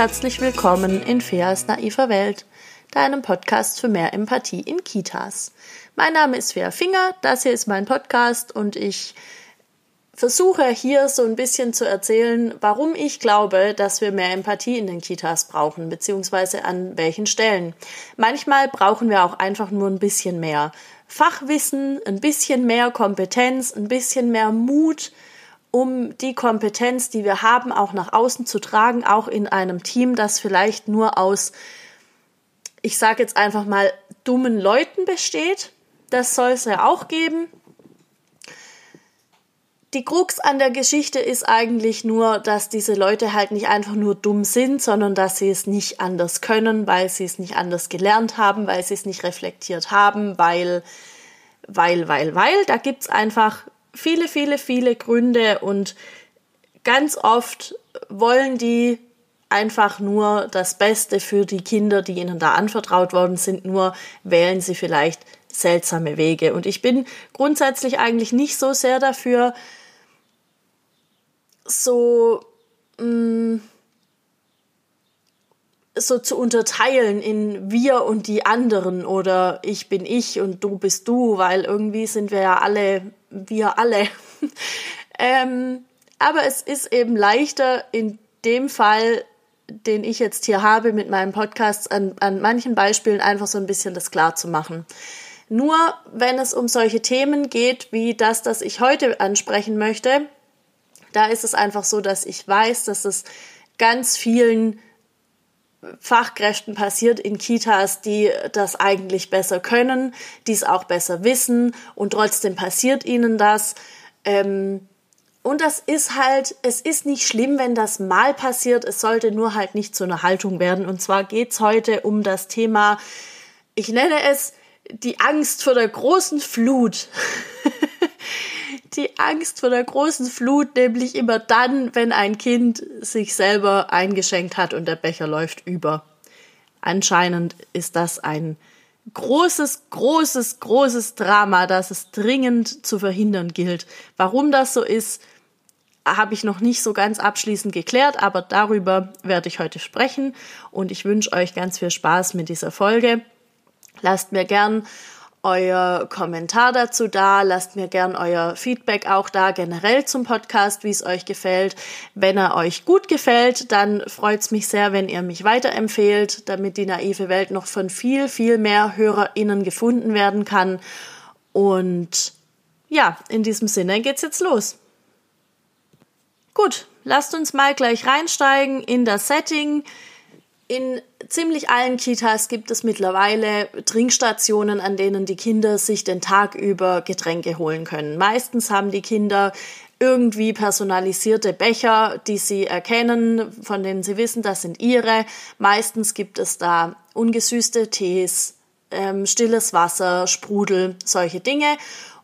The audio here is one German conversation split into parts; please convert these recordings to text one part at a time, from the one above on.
herzlich willkommen in Feas naiver Welt, deinem Podcast für mehr Empathie in Kitas. Mein Name ist Fea Finger, das hier ist mein Podcast und ich versuche hier so ein bisschen zu erzählen, warum ich glaube, dass wir mehr Empathie in den Kitas brauchen, beziehungsweise an welchen Stellen. Manchmal brauchen wir auch einfach nur ein bisschen mehr Fachwissen, ein bisschen mehr Kompetenz, ein bisschen mehr Mut, um die Kompetenz, die wir haben, auch nach außen zu tragen, auch in einem Team, das vielleicht nur aus, ich sage jetzt einfach mal, dummen Leuten besteht. Das soll es ja auch geben. Die Krux an der Geschichte ist eigentlich nur, dass diese Leute halt nicht einfach nur dumm sind, sondern dass sie es nicht anders können, weil sie es nicht anders gelernt haben, weil sie es nicht reflektiert haben, weil, weil, weil, weil. Da gibt's einfach viele, viele, viele Gründe und ganz oft wollen die einfach nur das Beste für die Kinder, die ihnen da anvertraut worden sind, nur wählen sie vielleicht seltsame Wege. Und ich bin grundsätzlich eigentlich nicht so sehr dafür, so, mh, mm, so zu unterteilen in wir und die anderen oder ich bin ich und du bist du, weil irgendwie sind wir ja alle wir alle. ähm, aber es ist eben leichter in dem Fall, den ich jetzt hier habe mit meinem Podcast, an, an manchen Beispielen einfach so ein bisschen das klar zu machen. Nur wenn es um solche Themen geht, wie das, das ich heute ansprechen möchte, da ist es einfach so, dass ich weiß, dass es ganz vielen Fachkräften passiert in Kitas, die das eigentlich besser können, die es auch besser wissen und trotzdem passiert ihnen das. Ähm, und das ist halt, es ist nicht schlimm, wenn das mal passiert, es sollte nur halt nicht zu einer Haltung werden. Und zwar geht's heute um das Thema, ich nenne es die Angst vor der großen Flut. die Angst vor der großen Flut, nämlich immer dann, wenn ein Kind sich selber eingeschenkt hat und der Becher läuft über. Anscheinend ist das ein großes, großes, großes Drama, das es dringend zu verhindern gilt. Warum das so ist, habe ich noch nicht so ganz abschließend geklärt, aber darüber werde ich heute sprechen und ich wünsche euch ganz viel Spaß mit dieser Folge. Lasst mir gern euer Kommentar dazu da. Lasst mir gern euer Feedback auch da generell zum Podcast, wie es euch gefällt. Wenn er euch gut gefällt, dann freut es mich sehr, wenn ihr mich weiterempfehlt, damit die naive Welt noch von viel, viel mehr HörerInnen gefunden werden kann. Und ja, in diesem Sinne geht's jetzt los. Gut, lasst uns mal gleich reinsteigen in das Setting. In ziemlich allen Kitas gibt es mittlerweile Trinkstationen, an denen die Kinder sich den Tag über Getränke holen können. Meistens haben die Kinder irgendwie personalisierte Becher, die sie erkennen, von denen sie wissen, das sind ihre. Meistens gibt es da ungesüßte Tees, ähm, stilles Wasser, Sprudel, solche Dinge.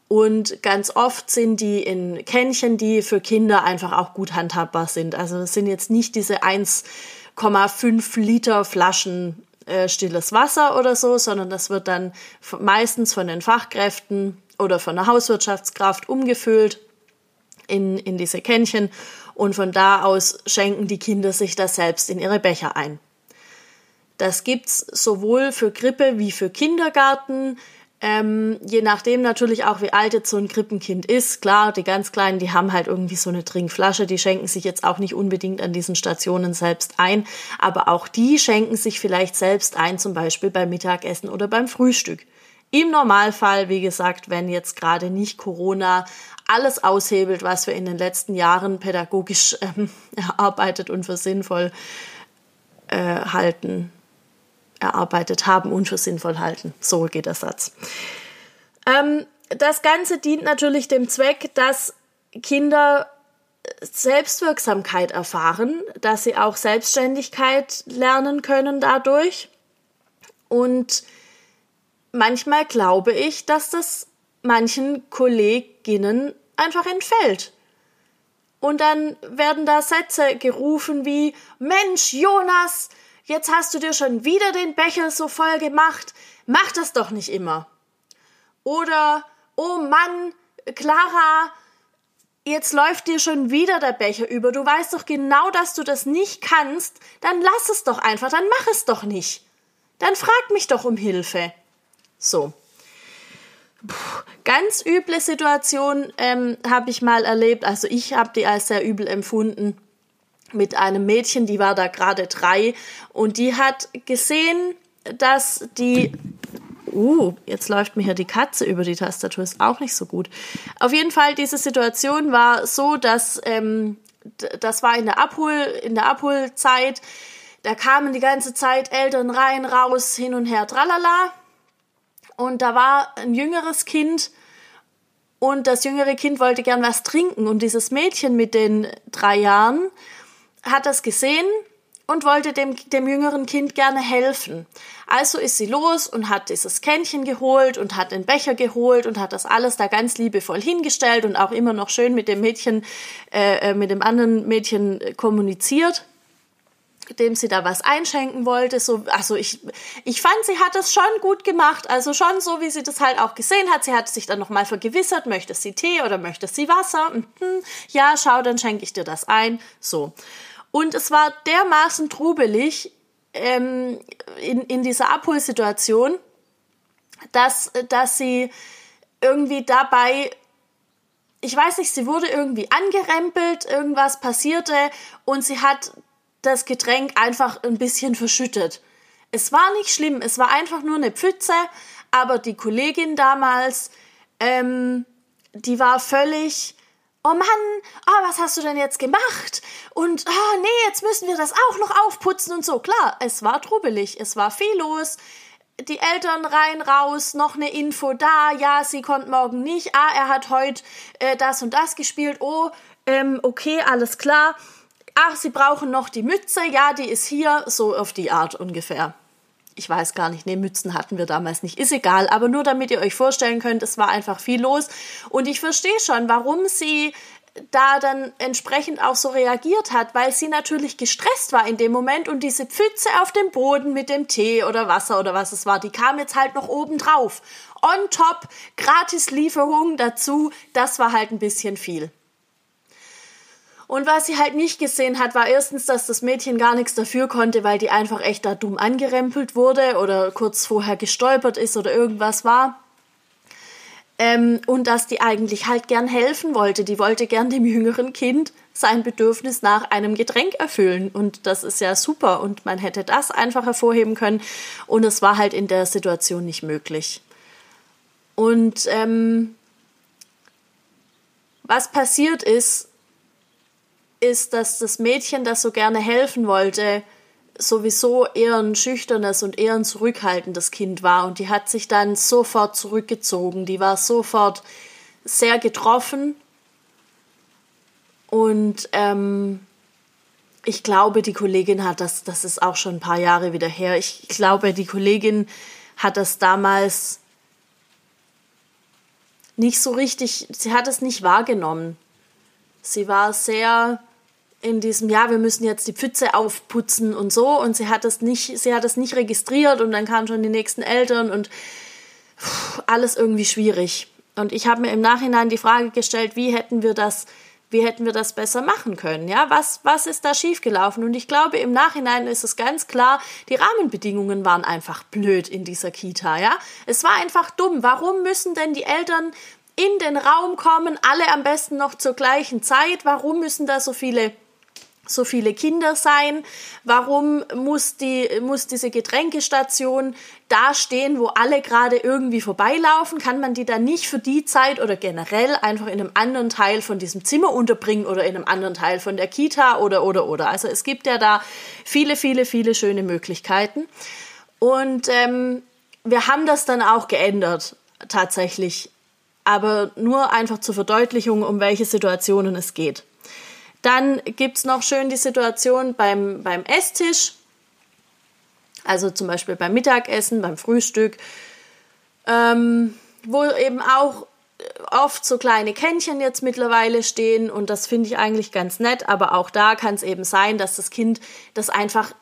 Und ganz oft sind die in Kännchen, die für Kinder einfach auch gut handhabbar sind. Also es sind jetzt nicht diese eins 0,5 Liter Flaschen äh, stilles Wasser oder so, sondern das wird dann meistens von den Fachkräften oder von der Hauswirtschaftskraft umgefüllt in, in diese Kännchen und von da aus schenken die Kinder sich das selbst in ihre Becher ein. Das gibt's sowohl für Grippe wie für Kindergarten. Ähm, je nachdem natürlich auch, wie alt jetzt so ein Krippenkind ist. Klar, die ganz Kleinen, die haben halt irgendwie so eine Trinkflasche, die schenken sich jetzt auch nicht unbedingt an diesen Stationen selbst ein, aber auch die schenken sich vielleicht selbst ein, zum Beispiel beim Mittagessen oder beim Frühstück. Im Normalfall, wie gesagt, wenn jetzt gerade nicht Corona alles aushebelt, was wir in den letzten Jahren pädagogisch ähm, erarbeitet und für sinnvoll äh, halten, erarbeitet haben und für sinnvoll halten. So geht der Satz. Ähm, das Ganze dient natürlich dem Zweck, dass Kinder Selbstwirksamkeit erfahren, dass sie auch Selbstständigkeit lernen können dadurch. Und manchmal glaube ich, dass das manchen Kolleginnen einfach entfällt. Und dann werden da Sätze gerufen wie Mensch, Jonas, jetzt hast du dir schon wieder den Becher so voll gemacht, mach das doch nicht immer. Oder, oh Mann, Clara, jetzt läuft dir schon wieder der Becher über. Du weißt doch genau, dass du das nicht kannst. Dann lass es doch einfach, dann mach es doch nicht. Dann frag mich doch um Hilfe. So. Puh, ganz üble Situation ähm, habe ich mal erlebt. Also ich habe die als sehr übel empfunden mit einem Mädchen, die war da gerade drei und die hat gesehen, dass die Uh, jetzt läuft mir hier die Katze über die Tastatur, ist auch nicht so gut. Auf jeden Fall, diese Situation war so, dass ähm, das war in der, Abhol, in der Abholzeit. Da kamen die ganze Zeit Eltern rein, raus, hin und her, tralala. Und da war ein jüngeres Kind und das jüngere Kind wollte gern was trinken. Und dieses Mädchen mit den drei Jahren hat das gesehen und wollte dem, dem jüngeren Kind gerne helfen. Also ist sie los und hat dieses Kännchen geholt und hat den Becher geholt und hat das alles da ganz liebevoll hingestellt und auch immer noch schön mit dem Mädchen, äh, äh mit dem anderen Mädchen kommuniziert dem sie da was einschenken wollte. So, also ich, ich fand, sie hat das schon gut gemacht. Also schon so, wie sie das halt auch gesehen hat. Sie hat sich dann nochmal vergewissert, möchte sie Tee oder möchte sie Wasser? Mhm. Ja, schau, dann schenke ich dir das ein. So. Und es war dermaßen trubelig ähm, in, in dieser Abholsituation, dass, dass sie irgendwie dabei ich weiß nicht, sie wurde irgendwie angerempelt, irgendwas passierte und sie hat das Getränk einfach ein bisschen verschüttet. Es war nicht schlimm, es war einfach nur eine Pfütze, aber die Kollegin damals, ähm, die war völlig, oh Mann, oh, was hast du denn jetzt gemacht? Und, oh nee, jetzt müssen wir das auch noch aufputzen und so. Klar, es war trubelig, es war viel los. Die Eltern rein, raus, noch eine Info da, ja, sie kommt morgen nicht, ah, er hat heute äh, das und das gespielt, oh, ähm, okay, alles klar ach, Sie brauchen noch die Mütze, ja, die ist hier, so auf die Art ungefähr. Ich weiß gar nicht, nee, Mützen hatten wir damals nicht, ist egal, aber nur damit ihr euch vorstellen könnt, es war einfach viel los und ich verstehe schon, warum sie da dann entsprechend auch so reagiert hat, weil sie natürlich gestresst war in dem Moment und diese Pfütze auf dem Boden mit dem Tee oder Wasser oder was es war, die kam jetzt halt noch oben drauf. On top, Gratislieferung dazu, das war halt ein bisschen viel. Und was sie halt nicht gesehen hat, war erstens, dass das Mädchen gar nichts dafür konnte, weil die einfach echt da dumm angerempelt wurde oder kurz vorher gestolpert ist oder irgendwas war. Ähm, und dass die eigentlich halt gern helfen wollte. Die wollte gern dem jüngeren Kind sein Bedürfnis nach einem Getränk erfüllen. Und das ist ja super. Und man hätte das einfach hervorheben können. Und es war halt in der Situation nicht möglich. Und ähm, was passiert ist, ist, dass das Mädchen, das so gerne helfen wollte, sowieso eher ein schüchternes und eher ein zurückhaltendes Kind war. Und die hat sich dann sofort zurückgezogen. Die war sofort sehr getroffen. Und ähm, ich glaube, die Kollegin hat das, das ist auch schon ein paar Jahre wieder her. Ich glaube, die Kollegin hat das damals nicht so richtig, sie hat es nicht wahrgenommen. Sie war sehr in diesem, ja, wir müssen jetzt die Pfütze aufputzen und so. Und sie hat das nicht, sie hat das nicht registriert und dann kamen schon die nächsten Eltern und alles irgendwie schwierig. Und ich habe mir im Nachhinein die Frage gestellt, wie hätten wir das, wie hätten wir das besser machen können? Ja, was, was ist da schiefgelaufen? Und ich glaube, im Nachhinein ist es ganz klar, die Rahmenbedingungen waren einfach blöd in dieser Kita, ja. Es war einfach dumm. Warum müssen denn die Eltern in den Raum kommen, alle am besten noch zur gleichen Zeit? Warum müssen da so viele so viele Kinder sein? Warum muss, die, muss diese Getränkestation da stehen, wo alle gerade irgendwie vorbeilaufen? Kann man die dann nicht für die Zeit oder generell einfach in einem anderen Teil von diesem Zimmer unterbringen oder in einem anderen Teil von der Kita oder, oder, oder? Also es gibt ja da viele, viele, viele schöne Möglichkeiten. Und ähm, wir haben das dann auch geändert, tatsächlich. Aber nur einfach zur Verdeutlichung, um welche Situationen es geht. Dann gibt es noch schön die Situation beim, beim Esstisch, also zum Beispiel beim Mittagessen, beim Frühstück, ähm, wo eben auch oft so kleine Kännchen jetzt mittlerweile stehen. Und das finde ich eigentlich ganz nett, aber auch da kann es eben sein, dass das Kind das einfach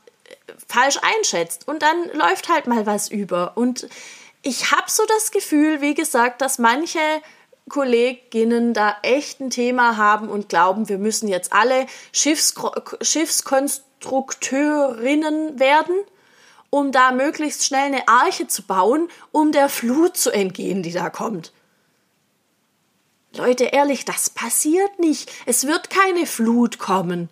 falsch einschätzt. Und dann läuft halt mal was über. Und ich habe so das Gefühl, wie gesagt, dass manche Kolleginnen da echt ein Thema haben und glauben, wir müssen jetzt alle Schiffs Schiffskonstrukteurinnen werden, um da möglichst schnell eine Arche zu bauen, um der Flut zu entgehen, die da kommt. Leute, ehrlich, das passiert nicht. Es wird keine Flut kommen.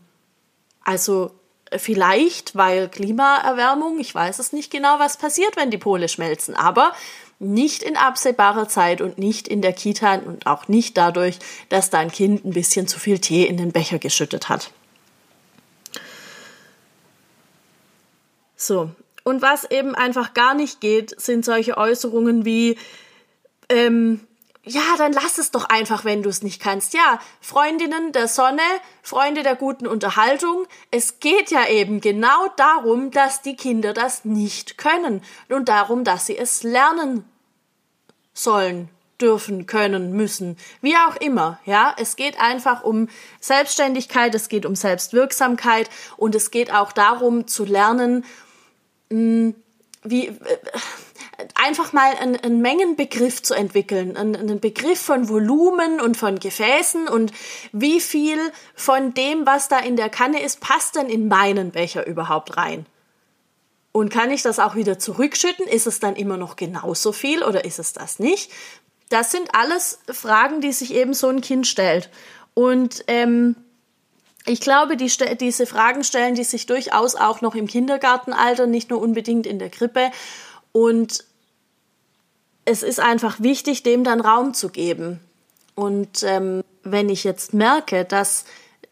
Also vielleicht, weil Klimaerwärmung, ich weiß es nicht genau, was passiert, wenn die Pole schmelzen, aber nicht in absehbarer Zeit und nicht in der Kita und auch nicht dadurch, dass dein Kind ein bisschen zu viel Tee in den Becher geschüttet hat. So. Und was eben einfach gar nicht geht, sind solche Äußerungen wie, ähm, ja, dann lass es doch einfach, wenn du es nicht kannst. Ja, Freundinnen der Sonne, Freunde der guten Unterhaltung, es geht ja eben genau darum, dass die Kinder das nicht können und darum, dass sie es lernen sollen, dürfen, können, müssen, wie auch immer. Ja, es geht einfach um Selbstständigkeit, es geht um Selbstwirksamkeit und es geht auch darum zu lernen, hm, wie äh, einfach mal einen, einen Mengenbegriff zu entwickeln, einen, einen, Begriff von Volumen und von Gefäßen und wie viel von dem, was da in der Kanne ist, passt denn in meinen Becher überhaupt rein? Und kann ich das auch wieder zurückschütten? Ist es dann immer noch genauso viel oder ist es das nicht? Das sind alles Fragen, die sich eben so ein Kind stellt. Und ähm, ich glaube, die, diese Fragen stellen die sich durchaus auch noch im Kindergartenalter, nicht nur unbedingt in der Krippe. Und es ist einfach wichtig, dem dann Raum zu geben. Und ähm, wenn ich jetzt merke, dass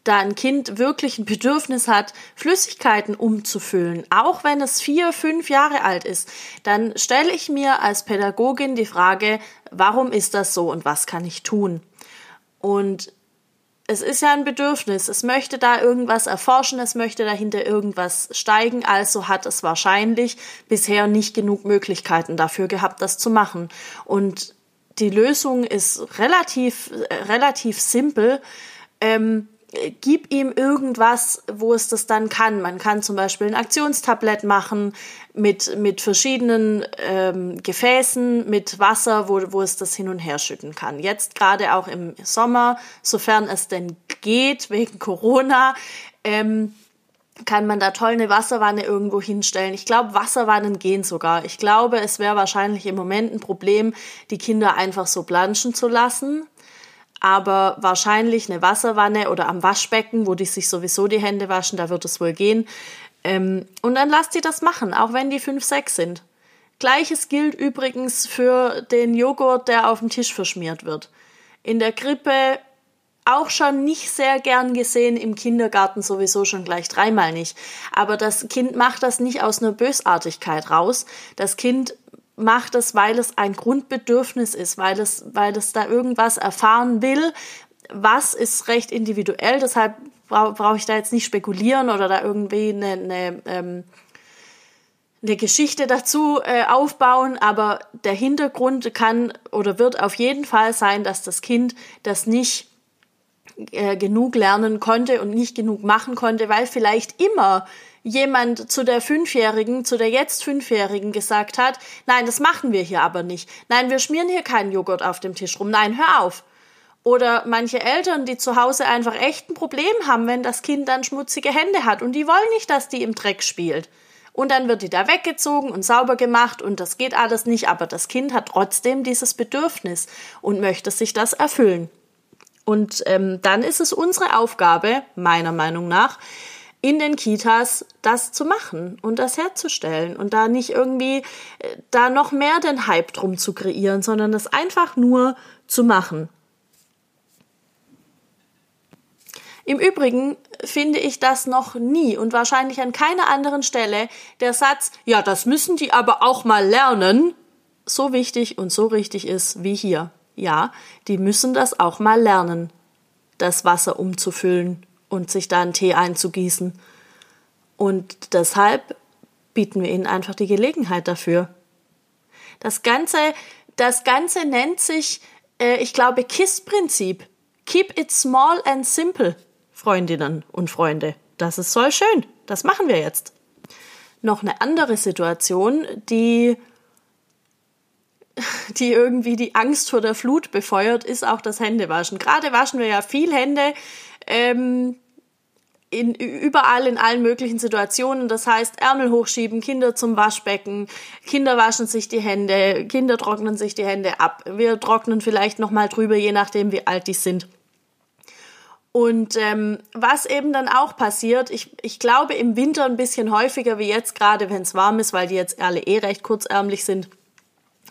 da ein Kind wirklich ein Bedürfnis hat, Flüssigkeiten umzufüllen, auch wenn es vier, fünf Jahre alt ist, dann stelle ich mir als Pädagogin die Frage, warum ist das so und was kann ich tun? Und es ist ja ein Bedürfnis. Es möchte da irgendwas erforschen, es möchte dahinter irgendwas steigen, also hat es wahrscheinlich bisher nicht genug Möglichkeiten dafür gehabt, das zu machen. Und die Lösung ist relativ, äh, relativ simpel. Ähm, gib ihm irgendwas, wo es das dann kann. Man kann zum Beispiel ein Aktionstablett machen mit, mit verschiedenen ähm, Gefäßen, mit Wasser, wo, wo es das hin und her schütten kann. Jetzt gerade auch im Sommer, sofern es denn geht, wegen Corona, ähm, kann man da toll eine Wasserwanne irgendwo hinstellen. Ich glaube, Wasserwannen gehen sogar. Ich glaube, es wäre wahrscheinlich im Moment ein Problem, die Kinder einfach so planschen zu lassen aber wahrscheinlich eine Wasserwanne oder am Waschbecken, wo die sich sowieso die Hände waschen, da wird es wohl gehen. Ähm, und dann lasst sie das machen, auch wenn die fünf, sechs sind. Gleiches gilt übrigens für den Joghurt, der auf dem Tisch verschmiert wird. In der Krippe auch schon nicht sehr gern gesehen, im Kindergarten sowieso schon gleich dreimal nicht. Aber das Kind macht das nicht aus einer Bösartigkeit raus. Das Kind macht es, weil es ein Grundbedürfnis ist, weil es, weil es da irgendwas erfahren will. Was ist recht individuell, deshalb brauche brauch ich da jetzt nicht spekulieren oder da irgendwie eine, eine, ähm, eine Geschichte dazu äh, aufbauen, aber der Hintergrund kann oder wird auf jeden Fall sein, dass das Kind das nicht äh, genug lernen konnte und nicht genug machen konnte, weil vielleicht immer jemand zu der Fünfjährigen, zu der jetzt Fünfjährigen gesagt hat, nein, das machen wir hier aber nicht. Nein, wir schmieren hier keinen Joghurt auf dem Tisch rum. Nein, hör auf. Oder manche Eltern, die zu Hause einfach echt ein Problem haben, wenn das Kind dann schmutzige Hände hat und die wollen nicht, dass die im Dreck spielt. Und dann wird die da weggezogen und sauber gemacht und das geht alles nicht, aber das Kind hat trotzdem dieses Bedürfnis und möchte sich das erfüllen. Und ähm, dann ist es unsere Aufgabe, meiner Meinung nach, in den Kitas das zu machen und das herzustellen und da nicht irgendwie äh, da noch mehr den Hype drum zu kreieren, sondern das einfach nur zu machen. Im Übrigen finde ich das noch nie und wahrscheinlich an keiner anderen Stelle der Satz, ja, das müssen die aber auch mal lernen, so wichtig und so richtig ist wie hier. Ja, die müssen das auch mal lernen, das Wasser umzufüllen und sich da einen Tee einzugießen. Und deshalb bieten wir ihnen einfach die Gelegenheit dafür. Das Ganze, das Ganze nennt sich, äh, ich glaube, KISS-Prinzip. Keep it small and simple, Freundinnen und Freunde. Das ist voll schön. Das machen wir jetzt. Noch eine andere Situation, die die irgendwie die Angst vor der Flut befeuert, ist auch das Händewaschen. Gerade waschen wir ja viel Hände. Ähm, in, überall in allen möglichen Situationen. Das heißt, Ärmel hochschieben, Kinder zum Waschbecken, Kinder waschen sich die Hände, Kinder trocknen sich die Hände ab. Wir trocknen vielleicht nochmal drüber, je nachdem, wie alt die sind. Und ähm, was eben dann auch passiert, ich, ich glaube im Winter ein bisschen häufiger wie jetzt, gerade wenn es warm ist, weil die jetzt alle eh recht kurzärmlich sind.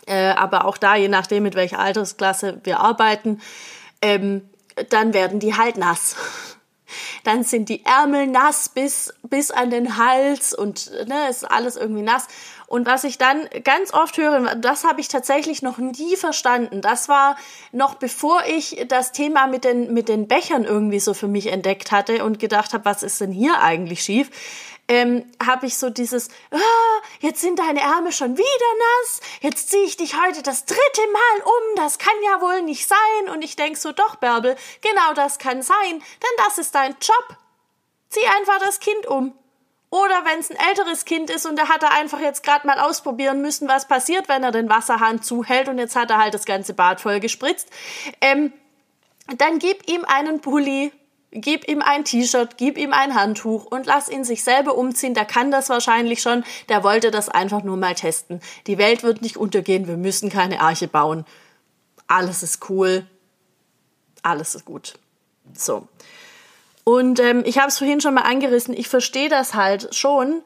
Äh, aber auch da, je nachdem, mit welcher Altersklasse wir arbeiten, ähm, dann werden die halt nass. Dann sind die Ärmel nass bis, bis an den Hals und ne, ist alles irgendwie nass. Und was ich dann ganz oft höre, das habe ich tatsächlich noch nie verstanden. Das war noch bevor ich das Thema mit den, mit den Bechern irgendwie so für mich entdeckt hatte und gedacht habe, was ist denn hier eigentlich schief? Ähm, habe ich so dieses, ah, jetzt sind deine Ärmel schon wieder nass, jetzt ziehe ich dich heute das dritte Mal um, das kann ja wohl nicht sein. Und ich denk so, doch, Bärbel, genau das kann sein, denn das ist dein Job. Zieh einfach das Kind um. Oder wenn es ein älteres Kind ist und der hat er einfach jetzt gerade mal ausprobieren müssen, was passiert, wenn er den Wasserhahn zuhält und jetzt hat er halt das ganze Bad voll gespritzt, ähm, dann gib ihm einen Pulli, gib ihm ein T-Shirt, gib ihm ein Handtuch und lass ihn sich selber umziehen. Der kann das wahrscheinlich schon. Der wollte das einfach nur mal testen. Die Welt wird nicht untergehen. Wir müssen keine Arche bauen. Alles ist cool. Alles ist gut. So. Und ähm, ich habe es vorhin schon mal angerissen, ich verstehe das halt schon,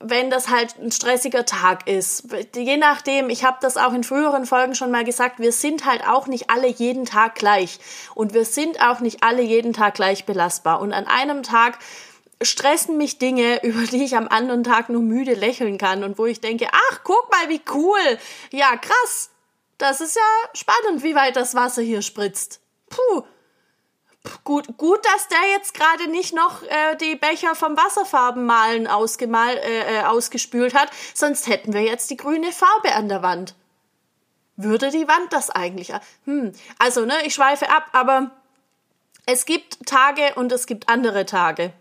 wenn das halt ein stressiger Tag ist. Je nachdem, ich habe das auch in früheren Folgen schon mal gesagt, wir sind halt auch nicht alle jeden Tag gleich. Und wir sind auch nicht alle jeden Tag gleich belastbar. Und an einem Tag stressen mich Dinge, über die ich am anderen Tag nur müde lächeln kann und wo ich denke, ach, guck mal, wie cool. Ja, krass. Das ist ja spannend, wie weit das Wasser hier spritzt. Puh, Gut, gut, dass der jetzt gerade nicht noch äh, die Becher vom Wasserfarbenmalen ausgemal, äh, äh, ausgespült hat, sonst hätten wir jetzt die grüne Farbe an der Wand. Würde die Wand das eigentlich? Hm, also, ne, ich schweife ab, aber es gibt Tage und es gibt andere Tage.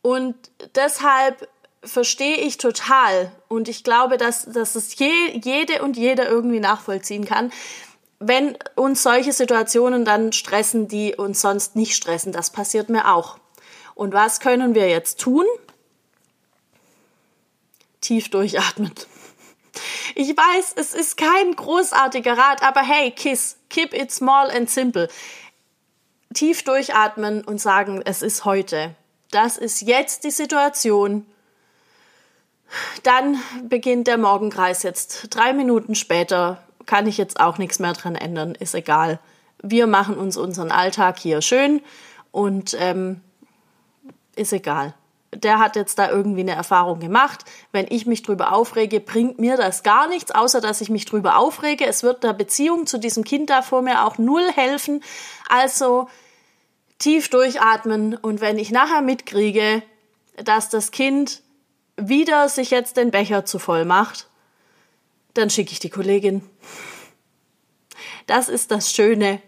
Und deshalb verstehe ich total und ich glaube, dass, dass es je, jede und jeder irgendwie nachvollziehen kann, wenn uns solche Situationen dann stressen, die uns sonst nicht stressen, das passiert mir auch. Und was können wir jetzt tun? Tief durchatmen. Ich weiß, es ist kein großartiger Rat, aber hey, Kiss, keep it small and simple. Tief durchatmen und sagen, es ist heute. Das ist jetzt die Situation. Dann beginnt der Morgenkreis jetzt drei Minuten später kann ich jetzt auch nichts mehr dran ändern, ist egal. Wir machen uns unseren Alltag hier schön und ähm, ist egal. Der hat jetzt da irgendwie eine Erfahrung gemacht. Wenn ich mich drüber aufrege, bringt mir das gar nichts, außer dass ich mich drüber aufrege. Es wird der Beziehung zu diesem Kind da vor mir auch null helfen. Also tief durchatmen und wenn ich nachher mitkriege, dass das Kind wieder sich jetzt den Becher zu voll macht, dann schicke ich die Kollegin. Das ist das Schöne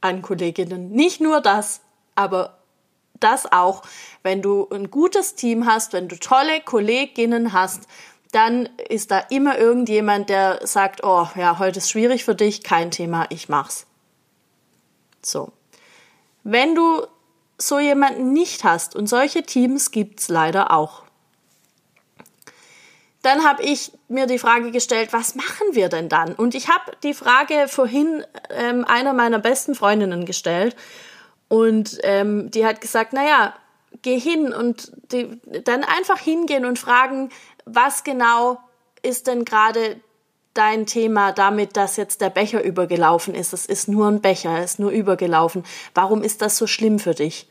an Kolleginnen. Nicht nur das, aber das auch. Wenn du ein gutes Team hast, wenn du tolle Kolleginnen hast, dann ist da immer irgendjemand, der sagt, oh ja, heute ist schwierig für dich, kein Thema, ich mach's. So. Wenn du so jemanden nicht hast, und solche Teams gibt's leider auch, dann habe ich mir die Frage gestellt, was machen wir denn dann? Und ich habe die Frage vorhin ähm, einer meiner besten Freundinnen gestellt und ähm, die hat gesagt, naja, geh hin und die, dann einfach hingehen und fragen, was genau ist denn gerade dein Thema damit, dass jetzt der Becher übergelaufen ist? Es ist nur ein Becher, er ist nur übergelaufen. Warum ist das so schlimm für dich?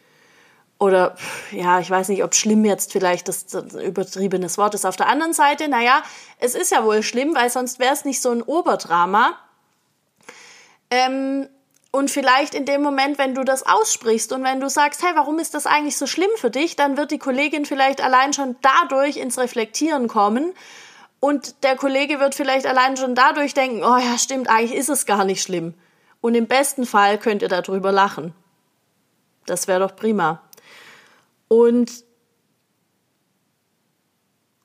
Oder ja, ich weiß nicht, ob schlimm jetzt vielleicht das, das übertriebenes Wort ist. Auf der anderen Seite, naja, es ist ja wohl schlimm, weil sonst wäre es nicht so ein Oberdrama. Ähm, und vielleicht in dem Moment, wenn du das aussprichst und wenn du sagst, hey, warum ist das eigentlich so schlimm für dich, dann wird die Kollegin vielleicht allein schon dadurch ins Reflektieren kommen. Und der Kollege wird vielleicht allein schon dadurch denken, oh ja, stimmt, eigentlich ist es gar nicht schlimm. Und im besten Fall könnt ihr darüber lachen. Das wäre doch prima. Und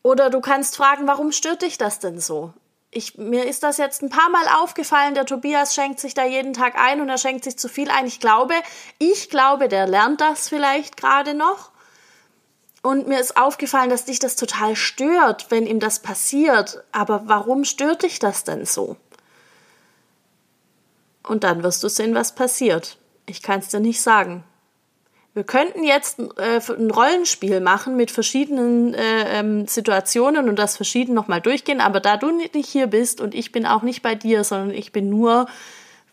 oder du kannst fragen, warum stört dich das denn so? ich, mir ist das jetzt ein paar Mal aufgefallen, der Tobias schenkt sich da jeden Tag ein und er schenkt sich zu viel ein. Ich glaube, ich glaube, der lernt das vielleicht gerade noch. Und mir ist aufgefallen, dass dich das total stört, wenn ihm das passiert. Aber warum stört dich das denn so? Und dann wirst du sehen, was passiert. Ich kann es dir nicht sagen. Wir könnten jetzt äh, ein Rollenspiel machen mit verschiedenen äh, ähm, Situationen und das verschieden nochmal durchgehen, aber da du nicht hier bist und ich bin auch nicht bei dir, sondern ich bin nur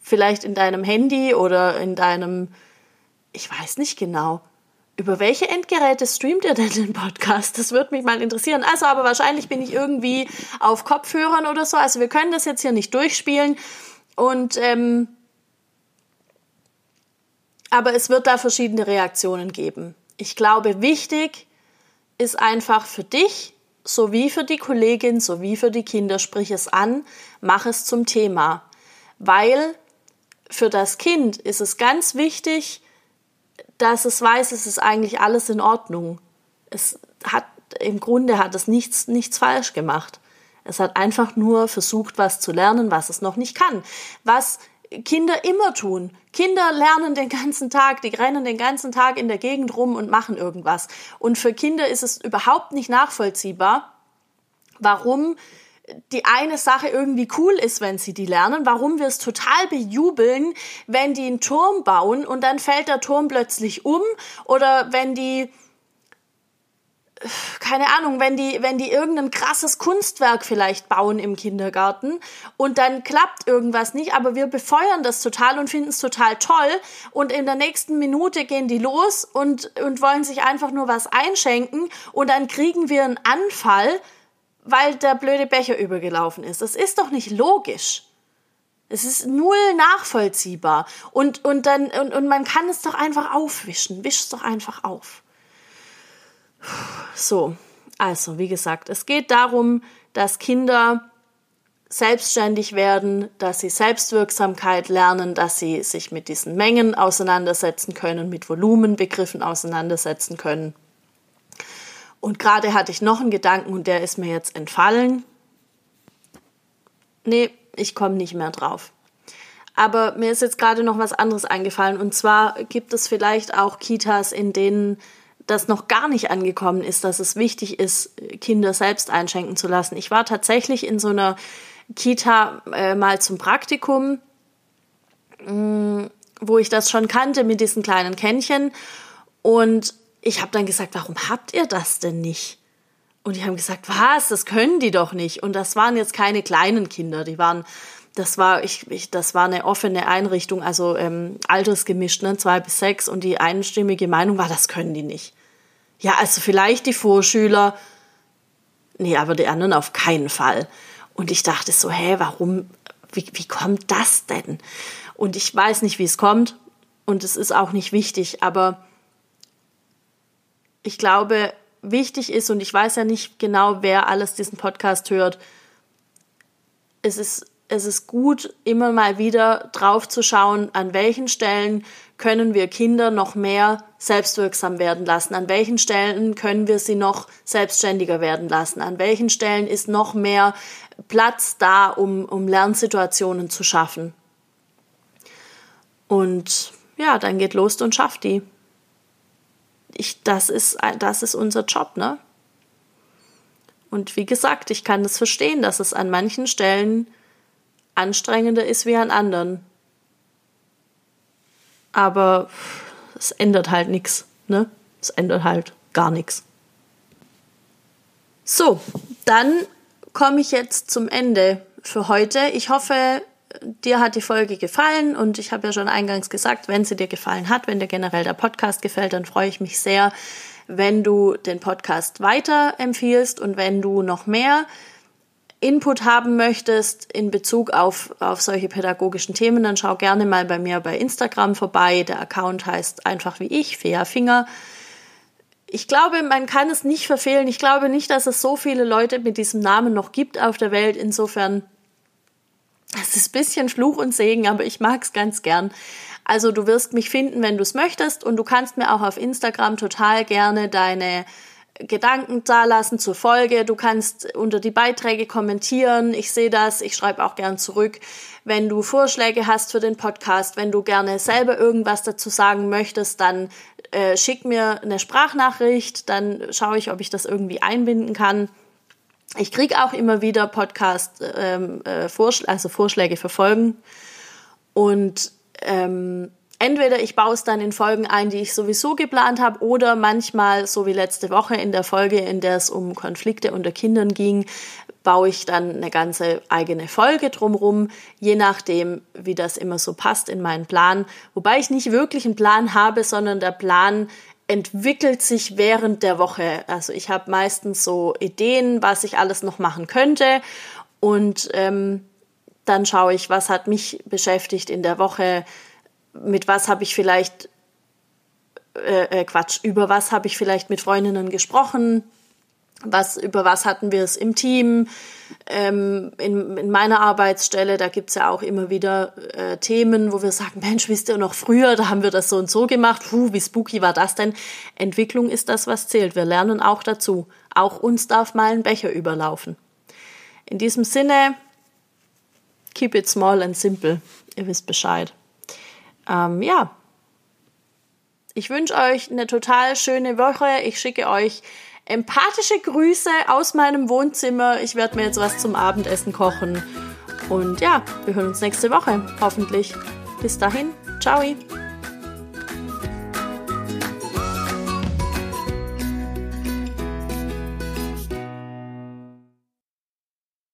vielleicht in deinem Handy oder in deinem, ich weiß nicht genau. Über welche Endgeräte streamt ihr denn den Podcast? Das würde mich mal interessieren. Also, aber wahrscheinlich bin ich irgendwie auf Kopfhörern oder so. Also, wir können das jetzt hier nicht durchspielen. Und ähm, aber es wird da verschiedene Reaktionen geben. Ich glaube, wichtig ist einfach für dich sowie für die Kollegin sowie für die Kinder, sprich es an, mach es zum Thema. Weil für das Kind ist es ganz wichtig, dass es weiß, es ist eigentlich alles in Ordnung. Es hat, im Grunde hat es nichts, nichts falsch gemacht. Es hat einfach nur versucht, was zu lernen, was es noch nicht kann. Was Kinder immer tun. Kinder lernen den ganzen Tag, die rennen den ganzen Tag in der Gegend rum und machen irgendwas. Und für Kinder ist es überhaupt nicht nachvollziehbar, warum die eine Sache irgendwie cool ist, wenn sie die lernen, warum wir es total bejubeln, wenn die einen Turm bauen und dann fällt der Turm plötzlich um oder wenn die keine Ahnung, wenn die, wenn die irgendein krasses Kunstwerk vielleicht bauen im Kindergarten und dann klappt irgendwas nicht, aber wir befeuern das total und finden es total toll und in der nächsten Minute gehen die los und, und wollen sich einfach nur was einschenken und dann kriegen wir einen Anfall, weil der blöde Becher übergelaufen ist. Das ist doch nicht logisch. Es ist null nachvollziehbar. Und, und dann, und, und man kann es doch einfach aufwischen. Wisch es doch einfach auf. So, also wie gesagt, es geht darum, dass Kinder selbstständig werden, dass sie Selbstwirksamkeit lernen, dass sie sich mit diesen Mengen auseinandersetzen können, mit Volumenbegriffen auseinandersetzen können. Und gerade hatte ich noch einen Gedanken und der ist mir jetzt entfallen. Nee, ich komme nicht mehr drauf. Aber mir ist jetzt gerade noch was anderes eingefallen. Und zwar gibt es vielleicht auch Kitas, in denen das noch gar nicht angekommen ist, dass es wichtig ist, Kinder selbst einschenken zu lassen. Ich war tatsächlich in so einer Kita äh, mal zum Praktikum, mh, mm, wo ich das schon kannte mit diesen kleinen Kännchen. Und ich habe dann gesagt, warum habt ihr das denn nicht? Und die haben gesagt, was, das können die doch nicht. Und das waren jetzt keine kleinen Kinder, die waren, das war, ich, ich das war eine offene Einrichtung, also ähm, altersgemischt, ne, zwei bis sechs. Und die einstimmige Meinung war, das können die nicht. Ja, also vielleicht die Vorschüler. Nee, aber die anderen auf keinen Fall. Und ich dachte so, hä, warum, wie, wie kommt das denn? Und ich weiß nicht, wie es kommt. Und es ist auch nicht wichtig, aber ich glaube, wichtig ist, und ich weiß ja nicht genau, wer alles diesen Podcast hört, es ist es ist gut, immer mal wieder drauf zu schauen, an welchen Stellen können wir Kinder noch mehr selbstwirksam werden lassen, an welchen Stellen können wir sie noch selbstständiger werden lassen, an welchen Stellen ist noch mehr Platz da, um, um Lernsituationen zu schaffen. Und ja, dann geht los und schafft die. Ich, das, ist, das ist unser Job, ne? Und wie gesagt, ich kann das verstehen, dass es an manchen Stellen anstrengender ist wie an anderen. Aber es ändert halt nichts, ne? Es ändert halt gar nichts. So, dann komme ich jetzt zum Ende für heute. Ich hoffe, dir hat die Folge gefallen und ich habe ja schon eingangs gesagt, wenn sie dir gefallen hat, wenn dir generell der Podcast gefällt, dann freue ich mich sehr, wenn du den Podcast weiterempfiehlst und wenn du noch mehr Input haben möchtest in Bezug auf, auf solche pädagogischen Themen, dann schau gerne mal bei mir bei Instagram vorbei. Der Account heißt einfach wie ich, Fea Finger. Ich glaube, man kann es nicht verfehlen. Ich glaube nicht, dass es so viele Leute mit diesem Namen noch gibt auf der Welt. Insofern, es ist ein bisschen Fluch und Segen, aber ich mag es ganz gern. Also du wirst mich finden, wenn du es möchtest und du kannst mir auch auf Instagram total gerne deine Gedanken dalassen zur Folge. Du kannst unter die Beiträge kommentieren. Ich sehe das. Ich schreibe auch gern zurück. Wenn du Vorschläge hast für den Podcast, wenn du gerne selber irgendwas dazu sagen möchtest, dann äh, schick mir eine Sprachnachricht. Dann schaue ich, ob ich das irgendwie einbinden kann. Ich kriege auch immer wieder Podcast, ähm, äh, Vorschl also Vorschläge für Folgen. Und ähm, entweder ich baue es dann in Folgen ein, die ich sowieso geplant habe, oder manchmal, so wie letzte Woche in der Folge, in der es um Konflikte unter Kindern ging, baue ich dann eine ganze eigene Folge drumrum, je nachdem, wie das immer so passt in meinen Plan. Wobei ich nicht wirklich einen Plan habe, sondern der Plan entwickelt sich während der Woche. Also ich habe meistens so Ideen, was ich alles noch machen könnte und ähm, dann schaue ich, was hat mich beschäftigt in der Woche, mit was habe ich vielleicht, äh, äh, Quatsch, über was habe ich vielleicht mit Freundinnen gesprochen, was, über was hatten wir es im Team, ähm, in, in meiner Arbeitsstelle, da gibt's ja auch immer wieder äh, Themen, wo wir sagen, Mensch, wisst ihr noch früher, da haben wir das so und so gemacht, puh, wie spooky war das denn? Entwicklung ist das, was zählt. Wir lernen auch dazu. Auch uns darf mal ein Becher überlaufen. In diesem Sinne, keep it small and simple. Ihr wisst Bescheid ähm, ja, ich wünsche euch eine total schöne Woche. Ich schicke euch empathische Grüße aus meinem Wohnzimmer. Ich werde mir jetzt was zum Abendessen kochen. Und ja, wir hören uns nächste Woche, hoffentlich. Bis dahin, ciao.